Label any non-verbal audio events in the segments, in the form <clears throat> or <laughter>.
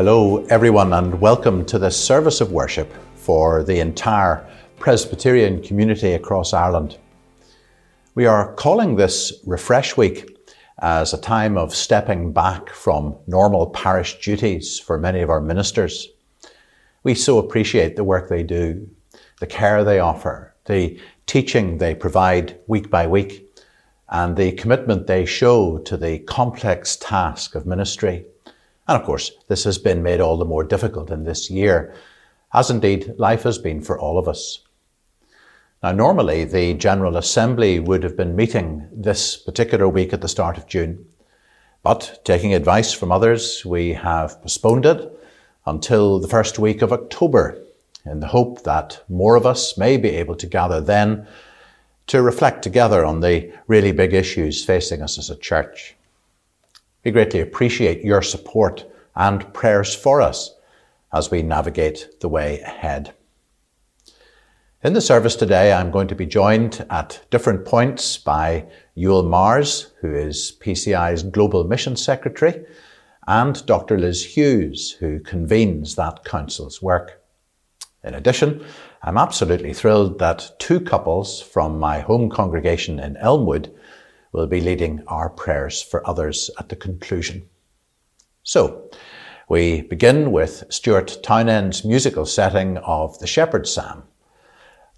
Hello, everyone, and welcome to this service of worship for the entire Presbyterian community across Ireland. We are calling this Refresh Week as a time of stepping back from normal parish duties for many of our ministers. We so appreciate the work they do, the care they offer, the teaching they provide week by week, and the commitment they show to the complex task of ministry. And of course, this has been made all the more difficult in this year, as indeed life has been for all of us. Now, normally the General Assembly would have been meeting this particular week at the start of June, but taking advice from others, we have postponed it until the first week of October in the hope that more of us may be able to gather then to reflect together on the really big issues facing us as a church. We greatly appreciate your support and prayers for us as we navigate the way ahead. In the service today, I'm going to be joined at different points by Uel Marrs, who is PCI's Global Mission Secretary, and Dr. Liz Hughes, who convenes that council's work. In addition, I'm absolutely thrilled that two couples from my home congregation in Elmwood will be leading our prayers for others at the conclusion. So, we begin with Stuart Townend's musical setting of the Shepherd's Psalm.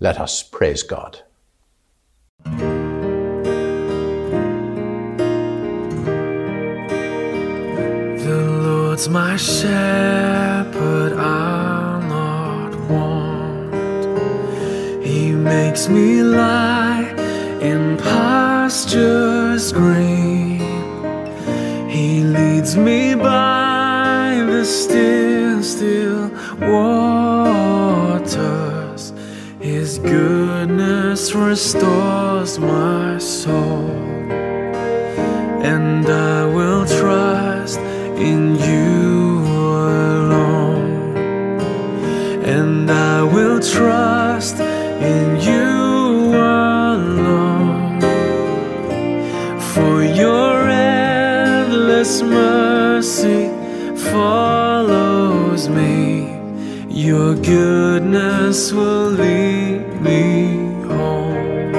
Let us praise God. The Lord's my shepherd, I'll not want. He makes me lie pastures green. He leads me by the still, still waters. His goodness restores my soul. And I will trust in you alone. And I will trust endless mercy follows me. Your goodness will lead me home.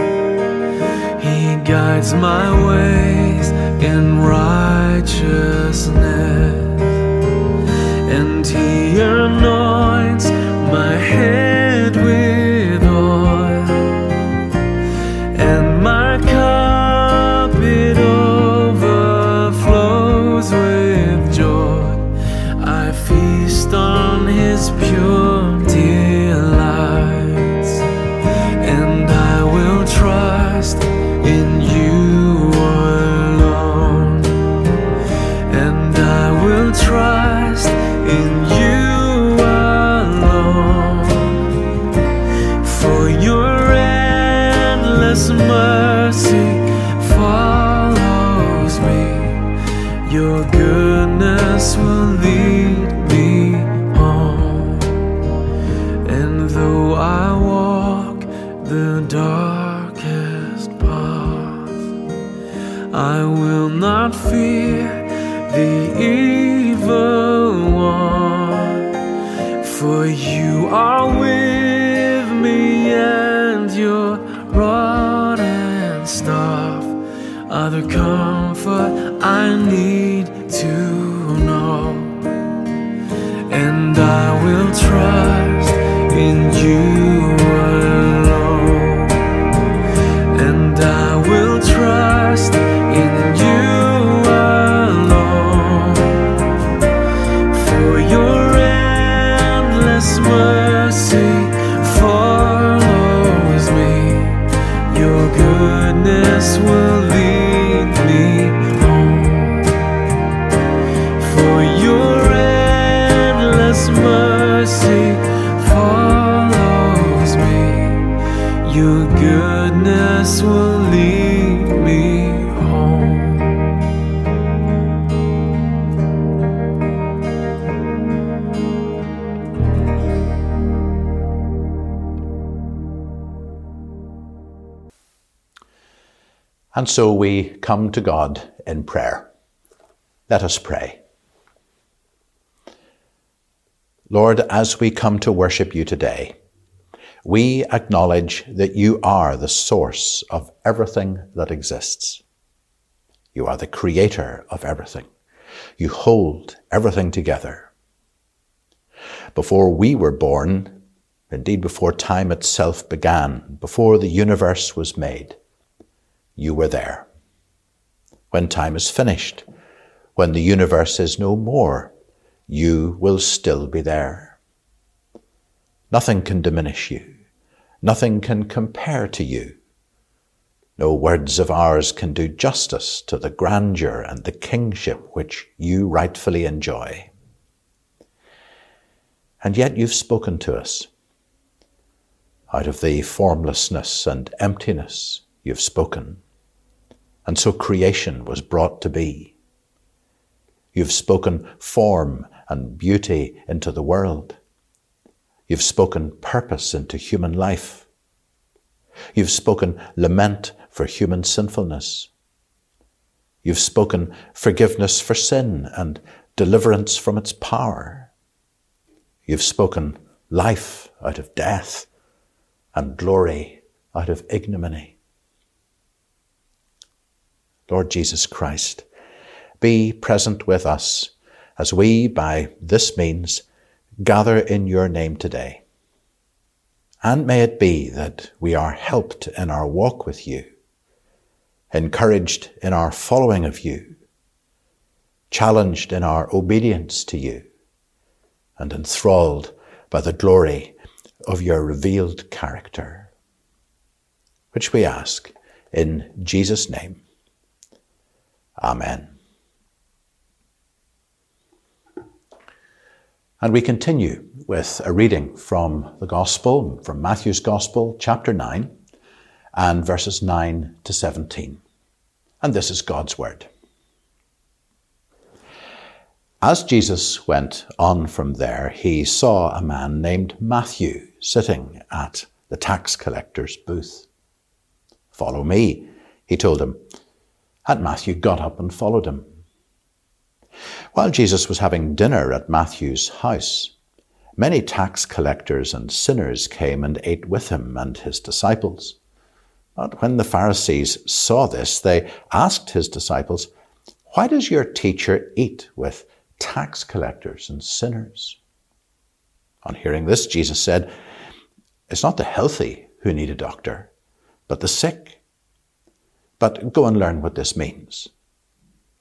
He guides my ways in righteousness, and He anoints my head And so we come to God in prayer. Let us pray. Lord, as we come to worship you today, we acknowledge that you are the source of everything that exists. You are the creator of everything. You hold everything together. Before we were born, indeed before time itself began, before the universe was made, you were there. When time is finished, when the universe is no more, you will still be there. Nothing can diminish you. Nothing can compare to you. No words of ours can do justice to the grandeur and the kingship which you rightfully enjoy. And yet you've spoken to us. Out of the formlessness and emptiness, you've spoken. And so creation was brought to be. You've spoken form and beauty into the world. You've spoken purpose into human life. You've spoken lament for human sinfulness. You've spoken forgiveness for sin and deliverance from its power. You've spoken life out of death and glory out of ignominy. Lord Jesus Christ, be present with us as we, by this means, gather in your name today. And may it be that we are helped in our walk with you, encouraged in our following of you, challenged in our obedience to you, and enthralled by the glory of your revealed character, which we ask in Jesus' name. Amen. And we continue with a reading from the Gospel, from Matthew's Gospel, chapter 9, and verses 9 to 17. And this is God's Word. As Jesus went on from there, he saw a man named Matthew sitting at the tax collector's booth. Follow me, he told him. And Matthew got up and followed him. While Jesus was having dinner at Matthew's house, many tax collectors and sinners came and ate with him and his disciples. But when the Pharisees saw this, they asked his disciples, Why does your teacher eat with tax collectors and sinners? On hearing this, Jesus said, It's not the healthy who need a doctor, but the sick. But go and learn what this means.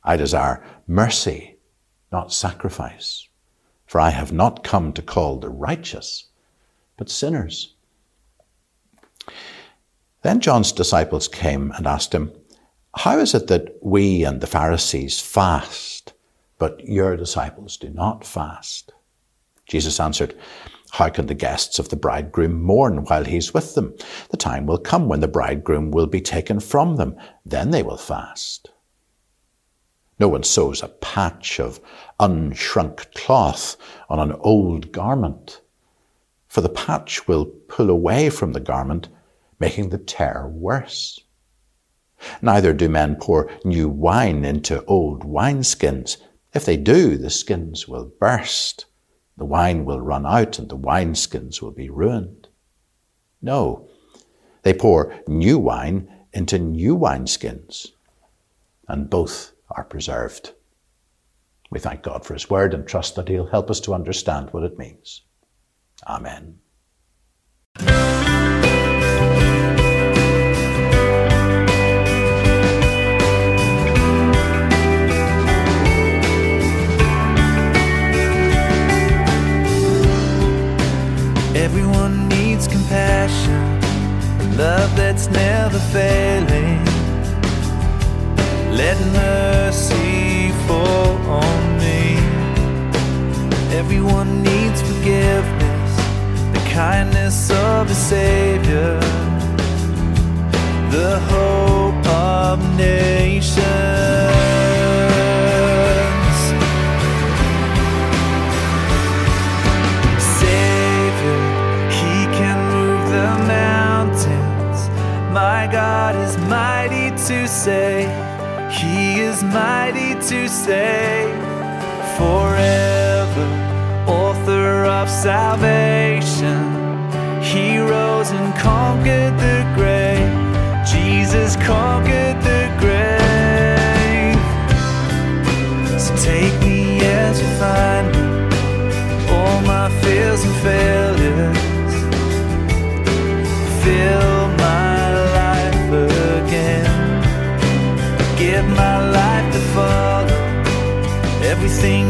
I desire mercy, not sacrifice. For I have not come to call the righteous, but sinners. Then John's disciples came and asked him, How is it that we and the Pharisees fast, but your disciples do not fast? Jesus answered, How can the guests of the bridegroom mourn while he's with them? The time will come when the bridegroom will be taken from them. Then they will fast. No one sews a patch of unshrunk cloth on an old garment, for the patch will pull away from the garment, making the tear worse. Neither do men pour new wine into old wineskins. If they do, the skins will burst, the wine will run out, and the wineskins will be ruined. No, they pour new wine into new wineskins, and both are preserved. We thank God for His Word and trust that He'll help us to understand what it means. Amen. Everyone needs compassion, love that's never kindness of a Savior, the hope of nations. Savior, He can move the mountains. My God is mighty to save. He is mighty to save forever. Author of salvation. And conquered the grave. Jesus conquered the grave. So take me as you find me, all my fears and failures. Fill my life again. Give my life to follow everything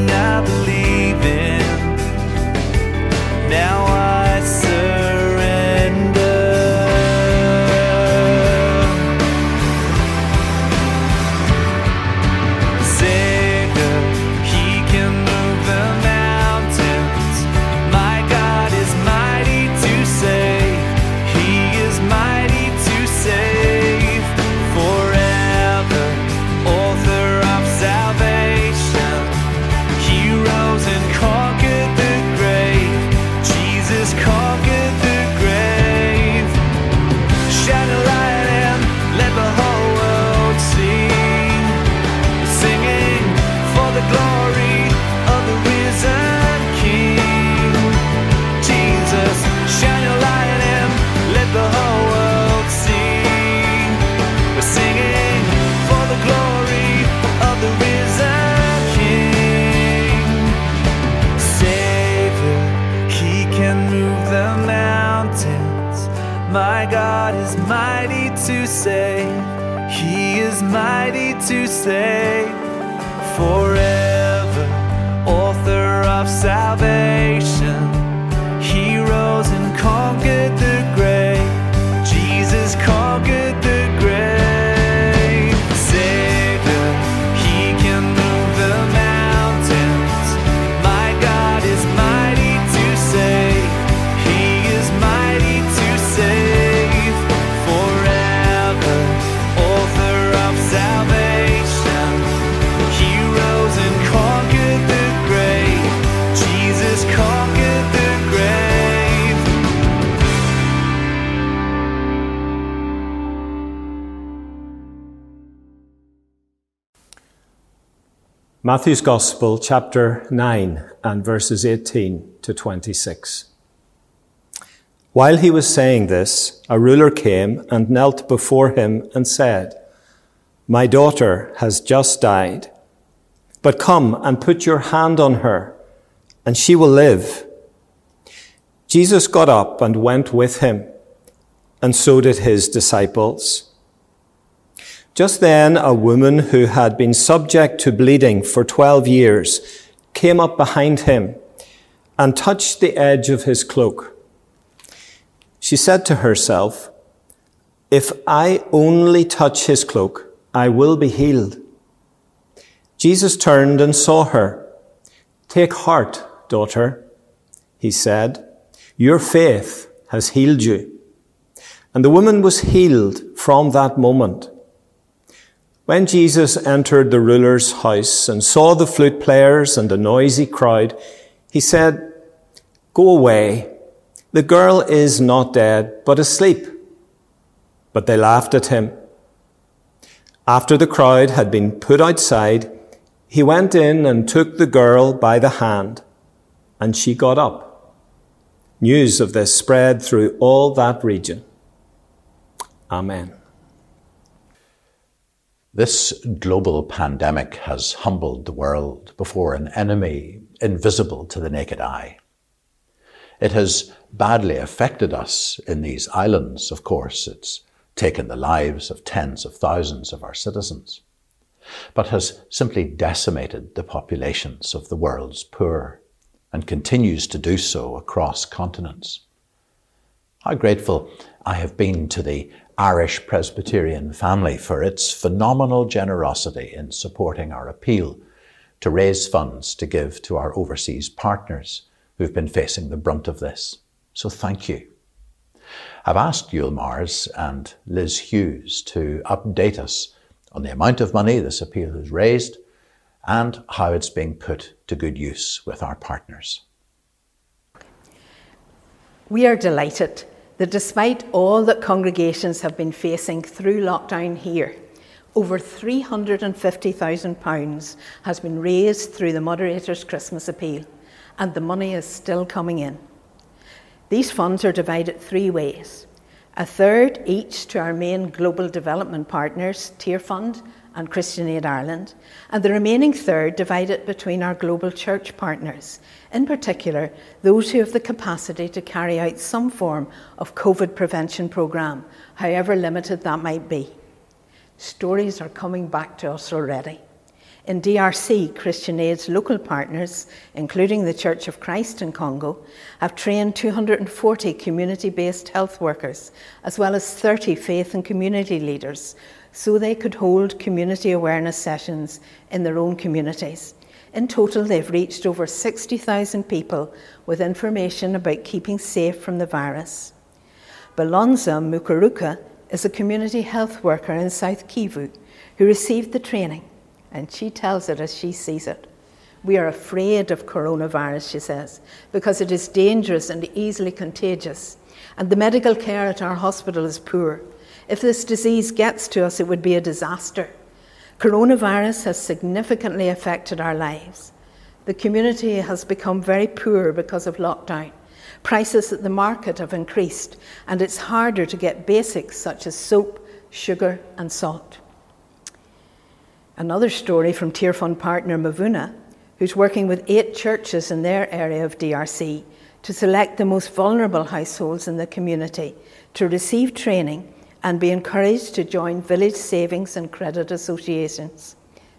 Matthew's Gospel, chapter 9, and verses 18 to 26. While he was saying this, a ruler came and knelt before him and said, My daughter has just died, but come and put your hand on her, and she will live. Jesus got up and went with him, and so did his disciples. Just then, a woman who had been subject to bleeding for 12 years came up behind him and touched the edge of his cloak. She said to herself, If I only touch his cloak, I will be healed. Jesus turned and saw her. Take heart, daughter, he said. Your faith has healed you. And the woman was healed from that moment. When Jesus entered the ruler's house and saw the flute players and the noisy crowd, he said, Go away. The girl is not dead, but asleep. But they laughed at him. After the crowd had been put outside, he went in and took the girl by the hand, and she got up. News of this spread through all that region. Amen. This global pandemic has humbled the world before an enemy invisible to the naked eye. It has badly affected us in these islands, of course. It's taken the lives of tens of thousands of our citizens, but has simply decimated the populations of the world's poor and continues to do so across continents. How grateful I have been to the Irish Presbyterian family for its phenomenal generosity in supporting our appeal to raise funds to give to our overseas partners who've been facing the brunt of this. So thank you. I've asked Uel Marrs and Liz Hughes to update us on the amount of money this appeal has raised and how it's being put to good use with our partners. We are delighted that despite all that congregations have been facing through lockdown here, over £350,000 has been raised through the Moderator's Christmas Appeal, and the money is still coming in. These funds are divided three ways a third each to our main global development partners, Tearfund and Christian Aid Ireland, and the remaining third divided between our global church partners, in particular those who have the capacity to carry out some form of COVID prevention programme, however limited that might be. Stories are coming back to us already. In DRC, Christian Aid's local partners, including the Church of Christ in Congo, have trained 240 community based health workers, as well as 30 faith and community leaders, so they could hold community awareness sessions in their own communities. In total, they've reached over 60,000 people with information about keeping safe from the virus. Balonza Mukaruka is a community health worker in South Kivu who received the training and she tells it as she sees it. We are afraid of coronavirus, she says, because it is dangerous and easily contagious, and the medical care at our hospital is poor. If this disease gets to us, it would be a disaster. Coronavirus has significantly affected our lives. The community has become very poor because of lockdown. Prices at the market have increased, and it's harder to get basics such as soap, sugar, and salt. Another story from Tearfund partner Mavuna, who's working with eight churches in their area of DRC to select the most vulnerable households in the community to receive training and be encouraged to join village savings and credit associations.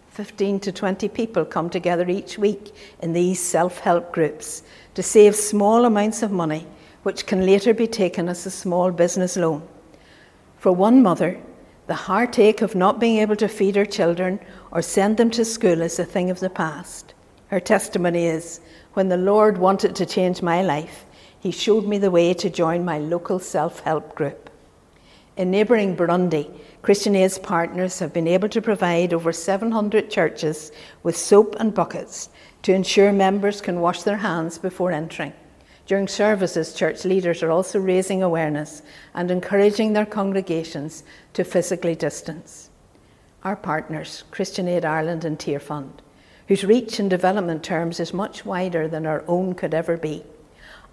15 to 20 people come together each week in these self help groups to save small amounts of money, which can later be taken as a small business loan. For one mother, the heartache of not being able to feed her children or send them to school is a thing of the past. Her testimony is when the Lord wanted to change my life, He showed me the way to join my local self help group. In neighbouring Burundi, Christian Aid's partners have been able to provide over 700 churches with soap and buckets to ensure members can wash their hands before entering. During services, church leaders are also raising awareness and encouraging their congregations to physically distance. Our partners, Christian Aid Ireland and Tearfund, whose reach in development terms is much wider than our own could ever be.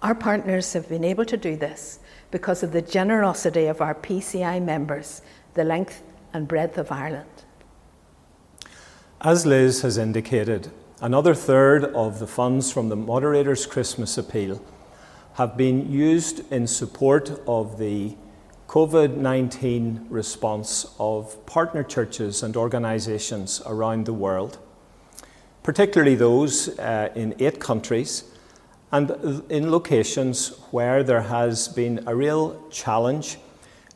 Our partners have been able to do this because of the generosity of our PCI members, the length and breadth of Ireland. As Liz has indicated, another third of the funds from the moderator's Christmas appeal have been used in support of the COVID 19 response of partner churches and organisations around the world, particularly those uh, in eight countries and in locations where there has been a real challenge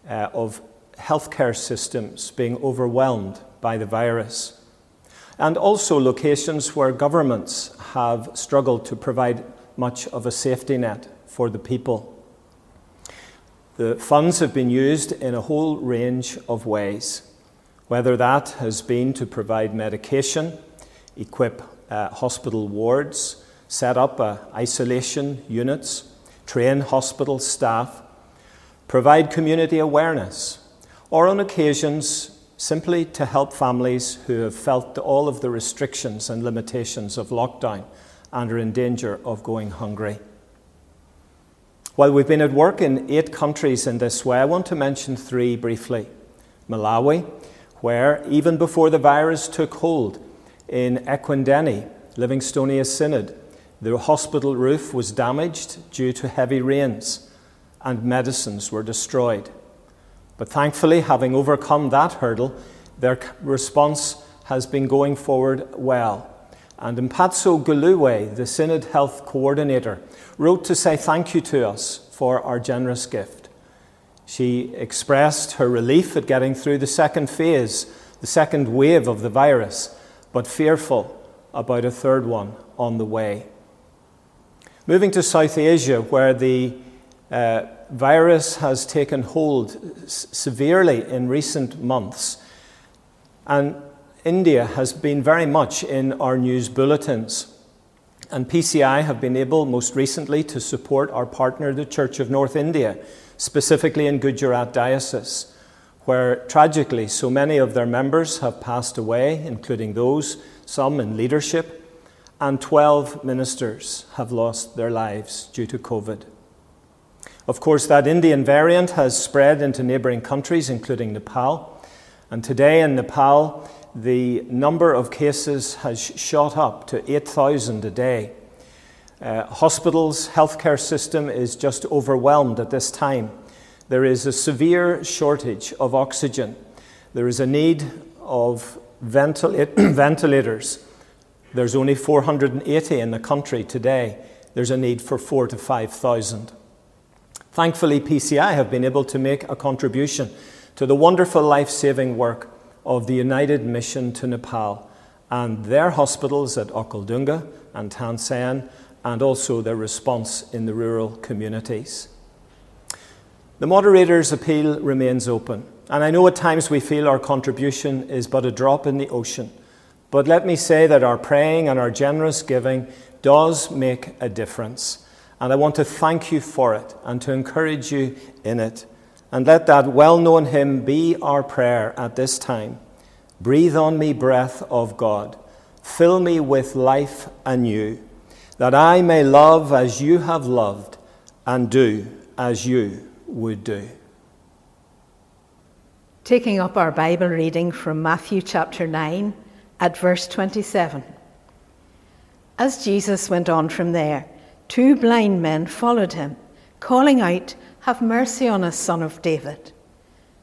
uh, of healthcare systems being overwhelmed by the virus. And also locations where governments have struggled to provide much of a safety net for the people. The funds have been used in a whole range of ways, whether that has been to provide medication, equip uh, hospital wards, set up uh, isolation units, train hospital staff, provide community awareness, or on occasions simply to help families who have felt all of the restrictions and limitations of lockdown and are in danger of going hungry. While we've been at work in eight countries in this way, I want to mention three briefly. Malawi, where even before the virus took hold, in Ekwendeni, Livingstonia Synod, the hospital roof was damaged due to heavy rains and medicines were destroyed. But thankfully, having overcome that hurdle, their response has been going forward well. And Mphatso Guluwe, the Synod Health Coordinator, wrote to say thank you to us for our generous gift. She expressed her relief at getting through the second phase, the second wave of the virus, but fearful about a third one on the way. Moving to South Asia, where the uh, virus has taken hold s- severely in recent months, and India has been very much in our news bulletins. And PCI have been able most recently to support our partner, the Church of North India, specifically in Gujarat Diocese, where tragically so many of their members have passed away, including those, some in leadership, and 12 ministers have lost their lives due to COVID. Of course, that Indian variant has spread into neighbouring countries, including Nepal. And today in Nepal, the number of cases has shot up to 8,000 a day. Uh, hospitals, healthcare system is just overwhelmed at this time. There is a severe shortage of oxygen. There is a need of <clears throat> ventilators. There's only 480 in the country today. There's a need for four to 5,000. Thankfully, PCI have been able to make a contribution to the wonderful life saving work of the United Mission to Nepal and their hospitals at Okhaldhunga and Tansen, and also their response in the rural communities. The moderator's appeal remains open, and I know at times we feel our contribution is but a drop in the ocean. But let me say that our praying and our generous giving does make a difference. And I want to thank you for it and to encourage you in it. And let that well known hymn be our prayer at this time. Breathe on me, breath of God. Fill me with life anew, that I may love as you have loved and do as you would do. Taking up our Bible reading from Matthew chapter 9 at verse 27. As Jesus went on from there, two blind men followed him, calling out, Have mercy on us, son of David.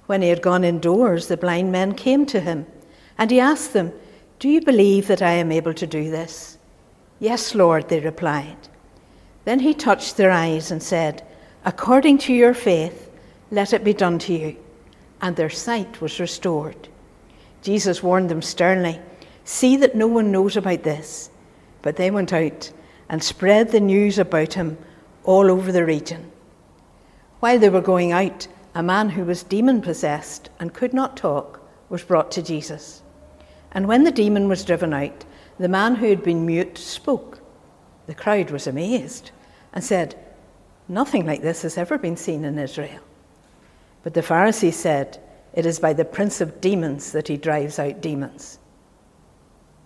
When he had gone indoors, the blind men came to him, and he asked them, Do you believe that I am able to do this? Yes, Lord, they replied. Then he touched their eyes and said, According to your faith, let it be done to you. And their sight was restored. Jesus warned them sternly, See that no one knows about this. But they went out and spread the news about him all over the region. While they were going out, a man who was demon possessed and could not talk was brought to Jesus. And when the demon was driven out, the man who had been mute spoke. The crowd was amazed and said, Nothing like this has ever been seen in Israel. But the Pharisees said, It is by the prince of demons that he drives out demons.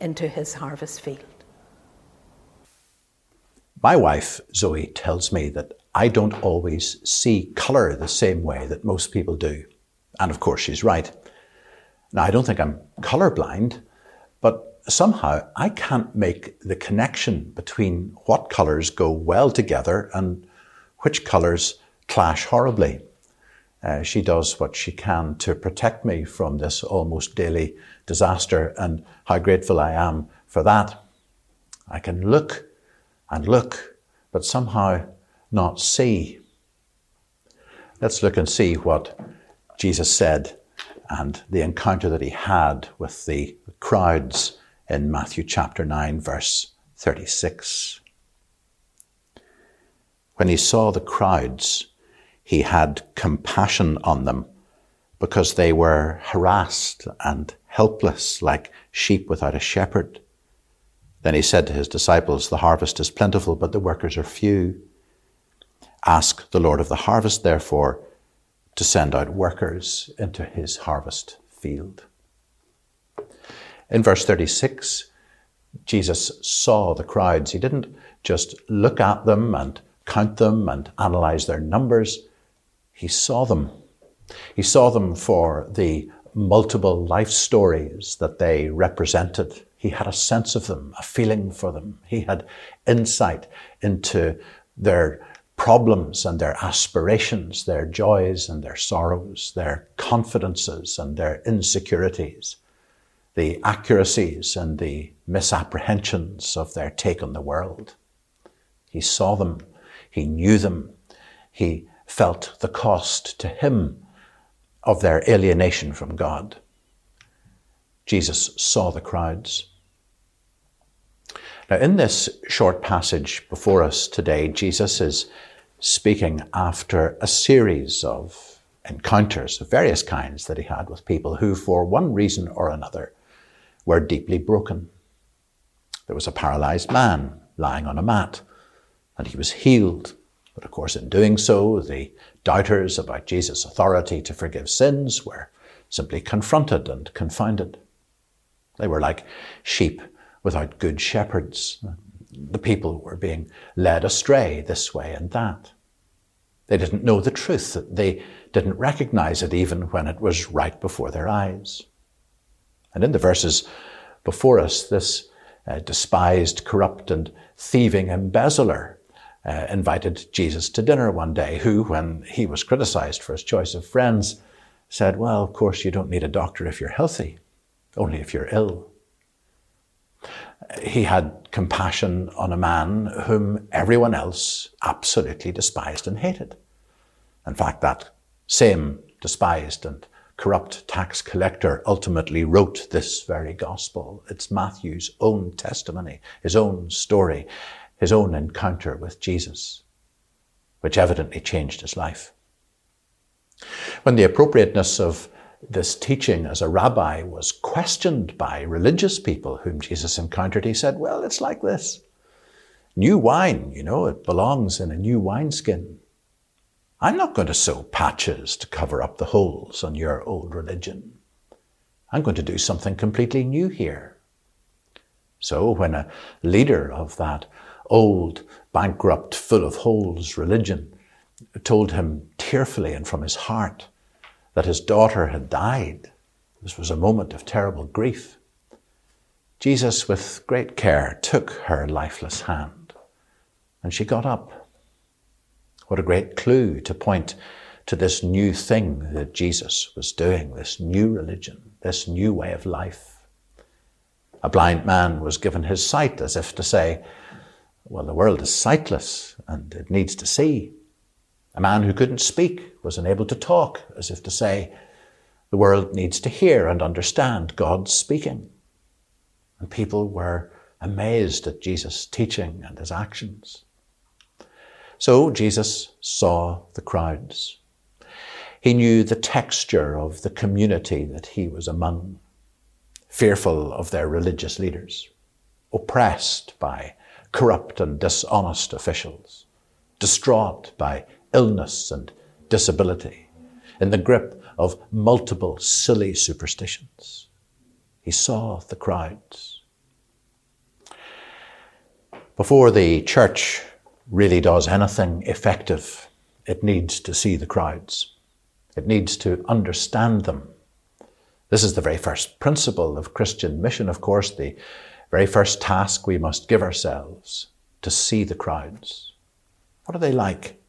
into his harvest field. My wife, Zoe, tells me that I don't always see colour the same way that most people do. And of course, she's right. Now, I don't think I'm colourblind, but somehow I can't make the connection between what colours go well together and which colours clash horribly. Uh, she does what she can to protect me from this almost daily disaster, and how grateful I am for that. I can look and look, but somehow not see. Let's look and see what Jesus said and the encounter that he had with the crowds in Matthew chapter 9, verse 36. When he saw the crowds, he had compassion on them because they were harassed and helpless like sheep without a shepherd. Then he said to his disciples, The harvest is plentiful, but the workers are few. Ask the Lord of the harvest, therefore, to send out workers into his harvest field. In verse 36, Jesus saw the crowds. He didn't just look at them and count them and analyze their numbers. He saw them. He saw them for the multiple life stories that they represented. He had a sense of them, a feeling for them. He had insight into their problems and their aspirations, their joys and their sorrows, their confidences and their insecurities, the accuracies and the misapprehensions of their take on the world. He saw them he knew them. He felt the cost to him of their alienation from God. Jesus saw the crowds. Now, in this short passage before us today, Jesus is speaking after a series of encounters of various kinds that he had with people who, for one reason or another, were deeply broken. There was a paralyzed man lying on a mat, and he was healed. But of course, in doing so, the doubters about Jesus' authority to forgive sins were simply confronted and confounded. They were like sheep without good shepherds. The people were being led astray this way and that. They didn't know the truth. They didn't recognize it even when it was right before their eyes. And in the verses before us, this uh, despised, corrupt, and thieving embezzler uh, invited Jesus to dinner one day, who, when he was criticized for his choice of friends, said, Well, of course, you don't need a doctor if you're healthy, only if you're ill. He had compassion on a man whom everyone else absolutely despised and hated. In fact, that same despised and corrupt tax collector ultimately wrote this very gospel. It's Matthew's own testimony, his own story, his own encounter with Jesus, which evidently changed his life. When the appropriateness of this teaching as a rabbi was questioned by religious people whom Jesus encountered, he said, Well, it's like this. New wine, you know, it belongs in a new wineskin. I'm not going to sew patches to cover up the holes on your old religion. I'm going to do something completely new here. So when a leader of that old, bankrupt, full of holes religion told him tearfully and from his heart that his daughter had died, this was a moment of terrible grief. Jesus, with great care, took her lifeless hand and she got up what a great clue to point to this new thing that Jesus was doing, this new religion, this new way of life. A blind man was given his sight as if to say, well, the world is sightless and it needs to see. A man who couldn't speak was unable to talk, as if to say, the world needs to hear and understand God's speaking. And people were amazed at Jesus' teaching and his actions. So Jesus saw the crowds. He knew the texture of the community that he was among, fearful of their religious leaders, oppressed by corrupt and dishonest officials, distraught by illness and disability, in the grip of multiple silly superstitions. He saw the crowds. Before the church really does anything effective, it needs to see the crowds. It needs to understand them. This is the very first principle of Christian mission, of course, the very first task we must give ourselves to see the crowds. What are they like?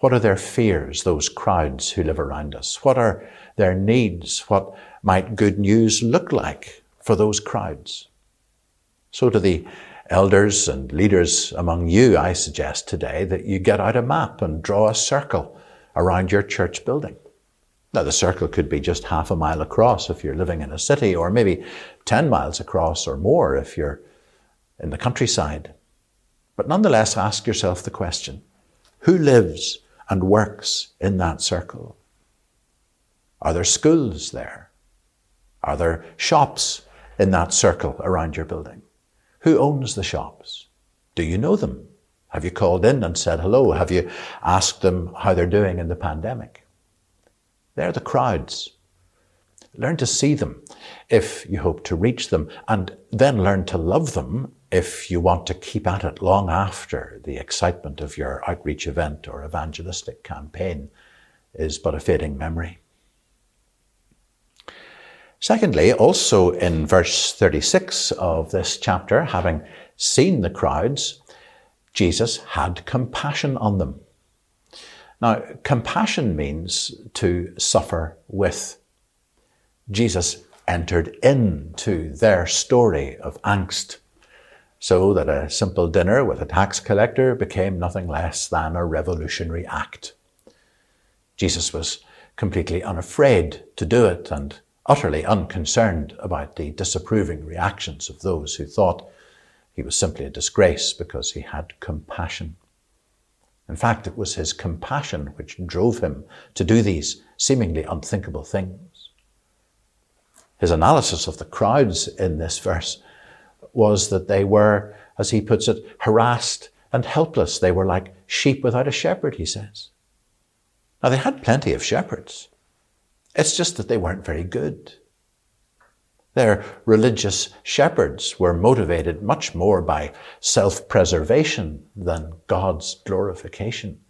What are their fears, those crowds who live around us? What are their needs? What might good news look like for those crowds? So, to the elders and leaders among you, I suggest today that you get out a map and draw a circle around your church building. Now, the circle could be just half a mile across if you're living in a city, or maybe 10 miles across or more if you're in the countryside. But nonetheless, ask yourself the question who lives and works in that circle? Are there schools there? Are there shops in that circle around your building? Who owns the shops? Do you know them? Have you called in and said hello? Have you asked them how they're doing in the pandemic? They're the crowds. Learn to see them if you hope to reach them, and then learn to love them if you want to keep at it long after the excitement of your outreach event or evangelistic campaign is but a fading memory. Secondly, also in verse 36 of this chapter, having seen the crowds, Jesus had compassion on them. Now, compassion means to suffer with. Jesus entered into their story of angst, so that a simple dinner with a tax collector became nothing less than a revolutionary act. Jesus was completely unafraid to do it and utterly unconcerned about the disapproving reactions of those who thought He was simply a disgrace because he had compassion. In fact, it was his compassion which drove him to do these seemingly unthinkable things. His analysis of the crowds in this verse was that they were, as he puts it, harassed and helpless. They were like sheep without a shepherd, he says. Now, they had plenty of shepherds. It's just that they weren't very good. Their religious shepherds were motivated much more by self preservation than God's glorification,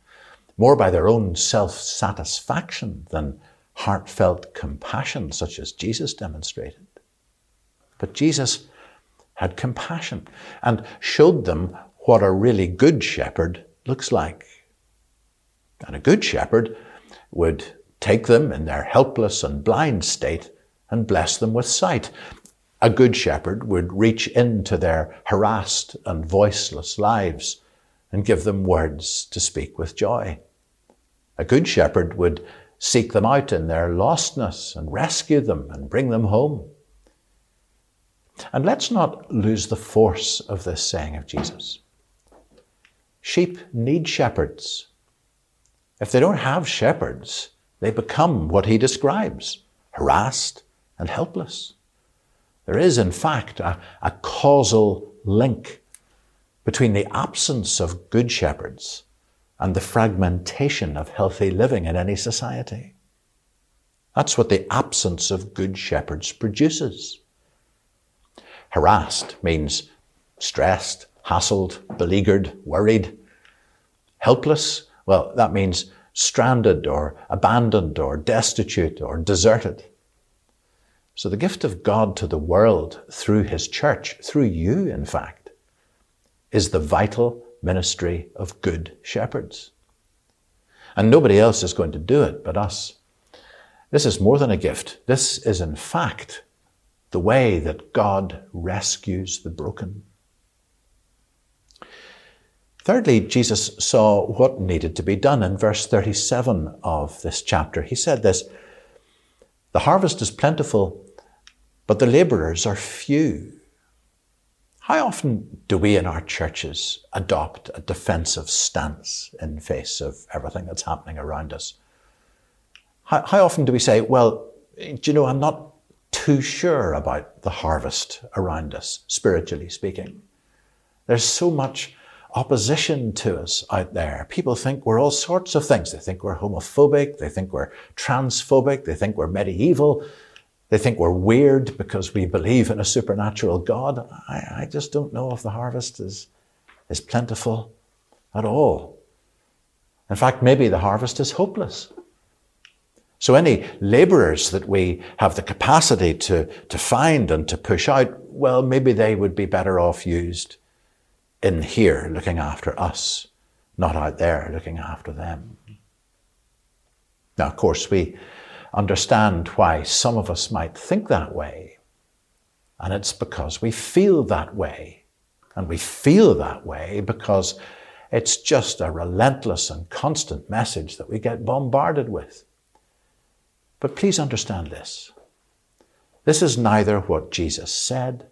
more by their own self satisfaction than heartfelt compassion, such as Jesus demonstrated. But Jesus had compassion and showed them what a really good shepherd looks like. And a good shepherd would take them in their helpless and blind state and bless them with sight. A good shepherd would reach into their harassed and voiceless lives and give them words to speak with joy. A good shepherd would seek them out in their lostness and rescue them and bring them home. And let's not lose the force of this saying of Jesus. Sheep need shepherds. If they don't have shepherds, they become what he describes harassed, and helpless. There is, in fact, a, a causal link between the absence of good shepherds and the fragmentation of healthy living in any society. That's what the absence of good shepherds produces. Harassed means stressed, hassled, beleaguered, worried. Helpless, well, that means stranded or abandoned or destitute or deserted. So the gift of God to the world through His church, through you, in fact, is the vital ministry of good shepherds. And nobody else is going to do it but us. This is more than a gift. This is, in fact, the way that God rescues the broken. Thirdly, Jesus saw what needed to be done. In verse 37 of this chapter, he said this The harvest is plentiful, but the laborers are few. How often do we in our churches adopt a defensive stance in face of everything that's happening around us? How, how often do we say, well, do you know, I'm not too sure about the harvest around us, spiritually speaking? There's so much opposition to us out there. People think we're all sorts of things. They think we're homophobic. They think we're transphobic. They think we're medieval. They think we're weird because we believe in a supernatural God. I, I just don't know if the harvest is, is plentiful at all. In fact, maybe the harvest is hopeless. So any laborers that we have the capacity to, to find and to push out, well, maybe they would be better off used in here looking after us, not out there looking after them. Now, of course, we understand why some of us might think that way. And it's because we feel that way. And we feel that way because it's just a relentless and constant message that we get bombarded with. But please understand this. This is neither what Jesus said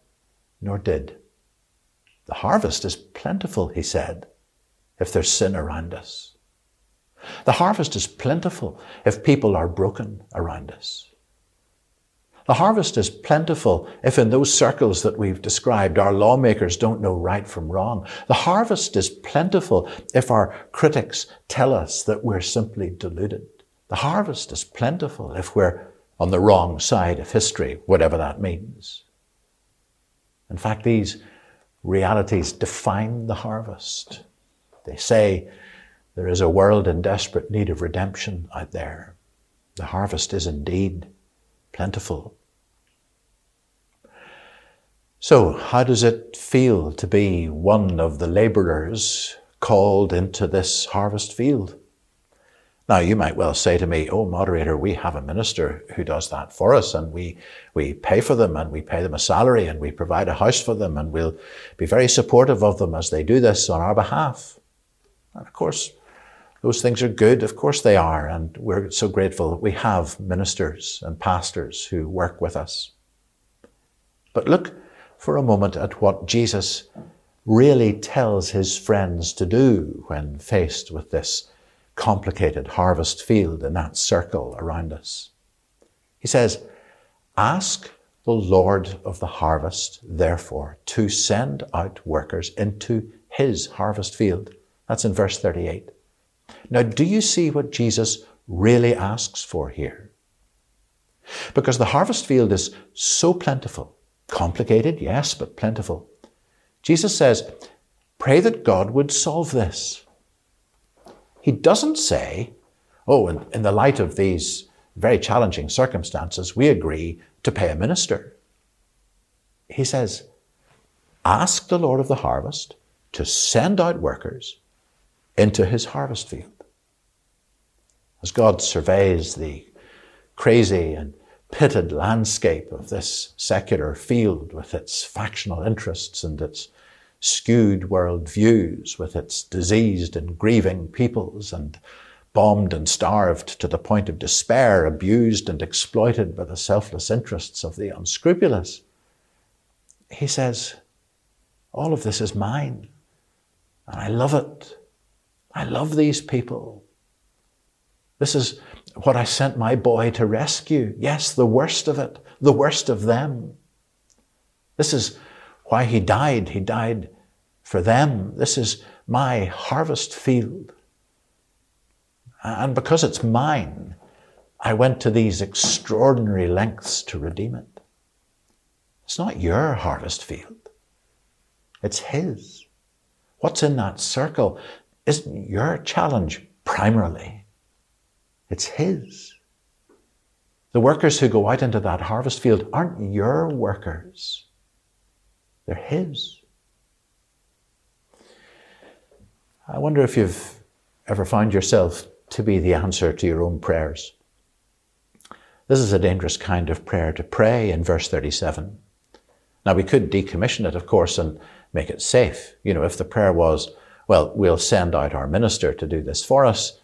nor did. The harvest is plentiful, he said, if there's sin around us. The harvest is plentiful if people are broken around us. The harvest is plentiful if in those circles that we've described our lawmakers don't know right from wrong. The harvest is plentiful if our critics tell us that we're simply deluded. The harvest is plentiful if we're on the wrong side of history, whatever that means. In fact, these realities define the harvest. They say there is a world in desperate need of redemption out there. The harvest is indeed plentiful. So, how does it feel to be one of the laborers called into this harvest field? Now, you might well say to me, Oh, moderator, we have a minister who does that for us, and we, we pay for them, and we pay them a salary, and we provide a house for them, and we'll be very supportive of them as they do this on our behalf. And of course, those things are good, of course they are, and we're so grateful that we have ministers and pastors who work with us. But look for a moment at what Jesus really tells his friends to do when faced with this complicated harvest field in that circle around us. He says, Ask the Lord of the harvest, therefore, to send out workers into his harvest field. That's in verse 38. Now, do you see what Jesus really asks for here? Because the harvest field is so plentiful, complicated, yes, but plentiful. Jesus says, Pray that God would solve this. He doesn't say, Oh, in, in the light of these very challenging circumstances, we agree to pay a minister. He says, Ask the Lord of the harvest to send out workers into his harvest field. As God surveys the crazy and pitted landscape of this secular field with its factional interests and its skewed world views, with its diseased and grieving peoples and bombed and starved to the point of despair, abused and exploited by the selfless interests of the unscrupulous. He says, All of this is mine, and I love it. I love these people. This is what I sent my boy to rescue. Yes, the worst of it, the worst of them. This is why he died. He died for them. This is my harvest field. And because it's mine, I went to these extraordinary lengths to redeem it. It's not your harvest field, it's His. What's in that circle isn't your challenge primarily, it's His. The workers who go out into that harvest field aren't your workers, they're His. I wonder if you've ever found yourself to be the answer to your own prayers. This is a dangerous kind of prayer to pray in verse 37. Now, we could decommission it, of course, and make it safe. You know, if the prayer was, well, we'll send out our minister to do this for us,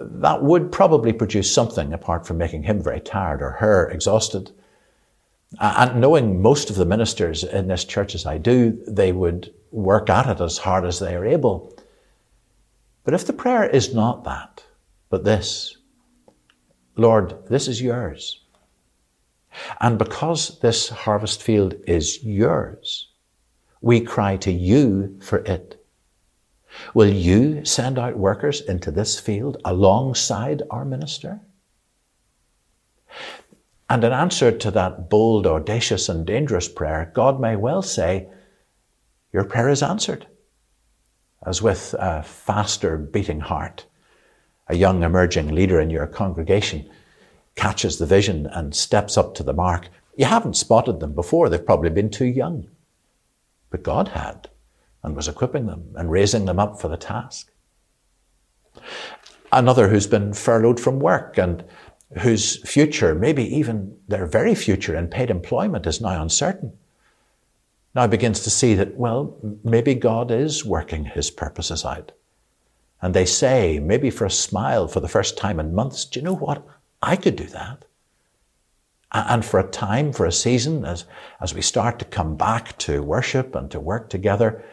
that would probably produce something apart from making him very tired or her exhausted. And knowing most of the ministers in this church as I do, they would work at it as hard as they are able. But if the prayer is not that, but this, Lord, this is yours. And because this harvest field is yours, we cry to you for it. Will you send out workers into this field alongside our minister? And in answer to that bold, audacious, and dangerous prayer, God may well say, Your prayer is answered as with a faster beating heart, a young emerging leader in your congregation catches the vision and steps up to the mark. You haven't spotted them before, they've probably been too young. But God had and was equipping them and raising them up for the task. Another who's been furloughed from work and whose future, maybe even their very future in paid employment, is now uncertain now begins to see that, well, maybe God is working his purposes out. And they say, maybe for a smile for the first time in months, do you know what? I could do that. And for a time, for a season, as, as we start to come back to worship and to work together,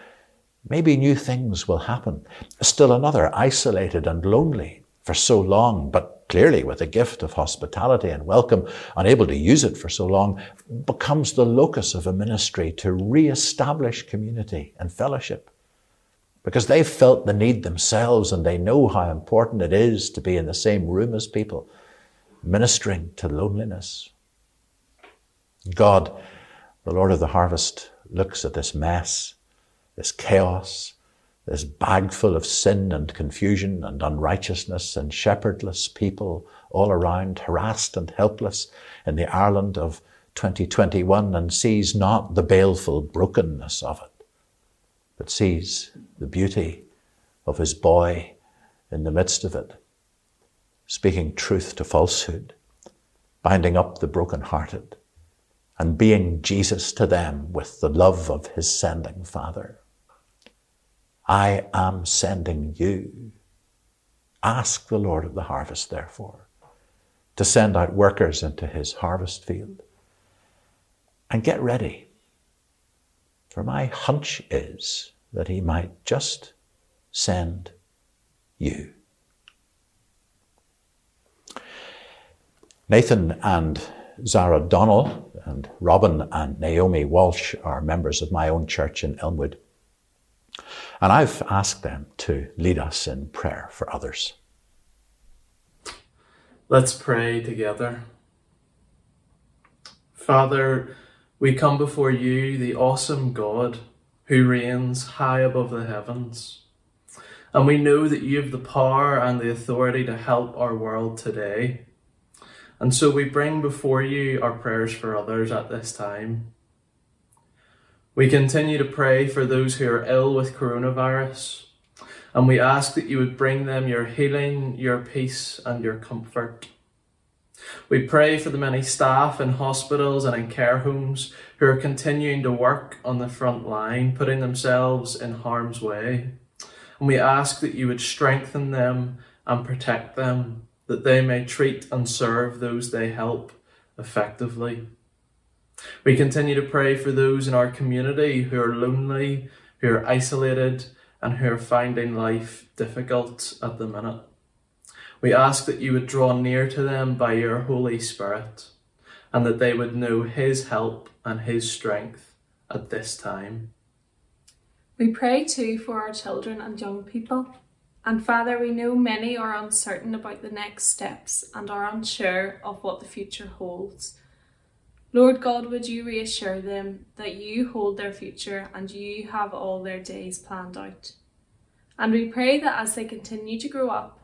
maybe new things will happen. Still another, isolated and lonely for so long, but clearly with a gift of hospitality and welcome, unable to use it for so long, becomes the locus of a ministry to re-establish community and fellowship. Because they've felt the need themselves and they know how important it is to be in the same room as people, ministering to loneliness. God, the Lord of the harvest, looks at this mess, this chaos, this bag full of sin and confusion and unrighteousness and shepherdless people all around, harassed and helpless in the Ireland of 2021, and sees not the baleful brokenness of it, but sees the beauty of his boy in the midst of it, speaking truth to falsehood, binding up the broken-hearted, and being Jesus to them with the love of his sending Father. I am sending you. Ask the Lord of the harvest, therefore, to send out workers into his harvest field. And get ready. For my hunch is that he might just send you. Nathan and Zara Donnell and Robin and Naomi Walsh are members of my own church in Elmwood. And I've asked them to lead us in prayer for others. Let's pray together. Father, we come before you, the awesome God who reigns high above the heavens. And we know that you have the power and the authority to help our world today. And so we bring before you our prayers for others at this time. We continue to pray for those who are ill with coronavirus, and we ask that you would bring them your healing, your peace, and your comfort. We pray for the many staff in hospitals and in care homes who are continuing to work on the front line, putting themselves in harm's way. And we ask that you would strengthen them and protect them that they may treat and serve those they help effectively. We continue to pray for those in our community who are lonely, who are isolated, and who are finding life difficult at the minute. We ask that you would draw near to them by your Holy Spirit, and that they would know His help and His strength at this time. We pray too for our children and young people and Father, we know many are uncertain about the next steps and are unsure of what the future holds. Lord God, would you reassure them that you hold their future and you have all their days planned out? And we pray that as they continue to grow up,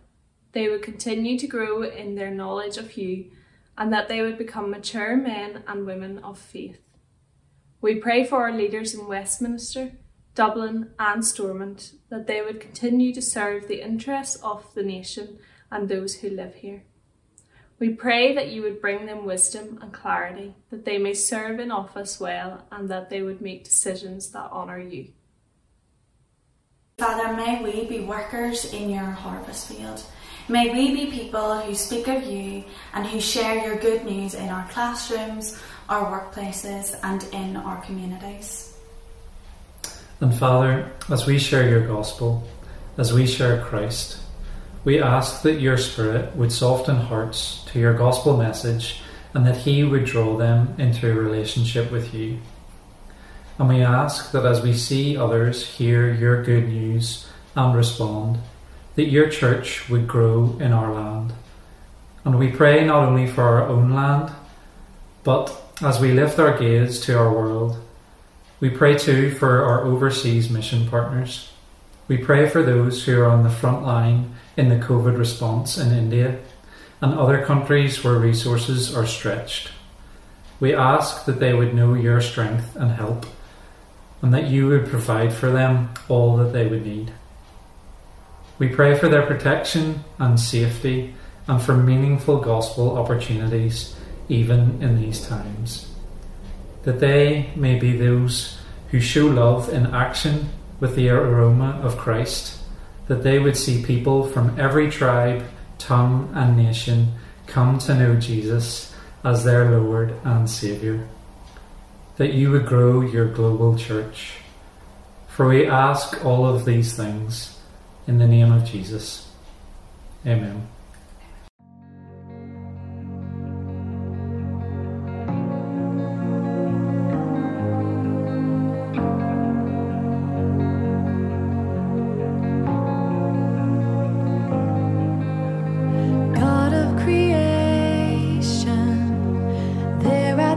they would continue to grow in their knowledge of you and that they would become mature men and women of faith. We pray for our leaders in Westminster Dublin, and Stormont that they would continue to serve the interests of the nation and those who live here. We pray that you would bring them wisdom and clarity, that they may serve in office well, and that they would make decisions that honour you. Father, may we be workers in your harvest field. May we be people who speak of you and who share your good news in our classrooms, our workplaces, and in our communities. And Father, as we share your gospel, as we share Christ, we ask that your Spirit would soften hearts to your gospel message and that He would draw them into a relationship with you. And we ask that as we see others hear your good news and respond, that your church would grow in our land. And we pray not only for our own land, but as we lift our gaze to our world, we pray too for our overseas mission partners. We pray for those who are on the front line in the COVID response in India and other countries where resources are stretched. We ask that they would know your strength and help, and that you would provide for them all that they would need. We pray for their protection and safety and for meaningful gospel opportunities even in these times that they may be those who show love in action with the aroma of Christ, that they would see people from every tribe, tongue, and nation come to know Jesus as their Lord and Saviour. That you would grow your global church. For we ask all of these things in the name of Jesus. Amen.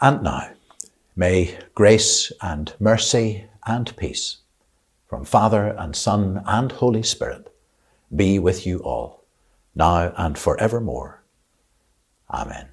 and now. May grace and mercy and peace from Father and Son and Holy Spirit be with you all, now and forevermore. Amen.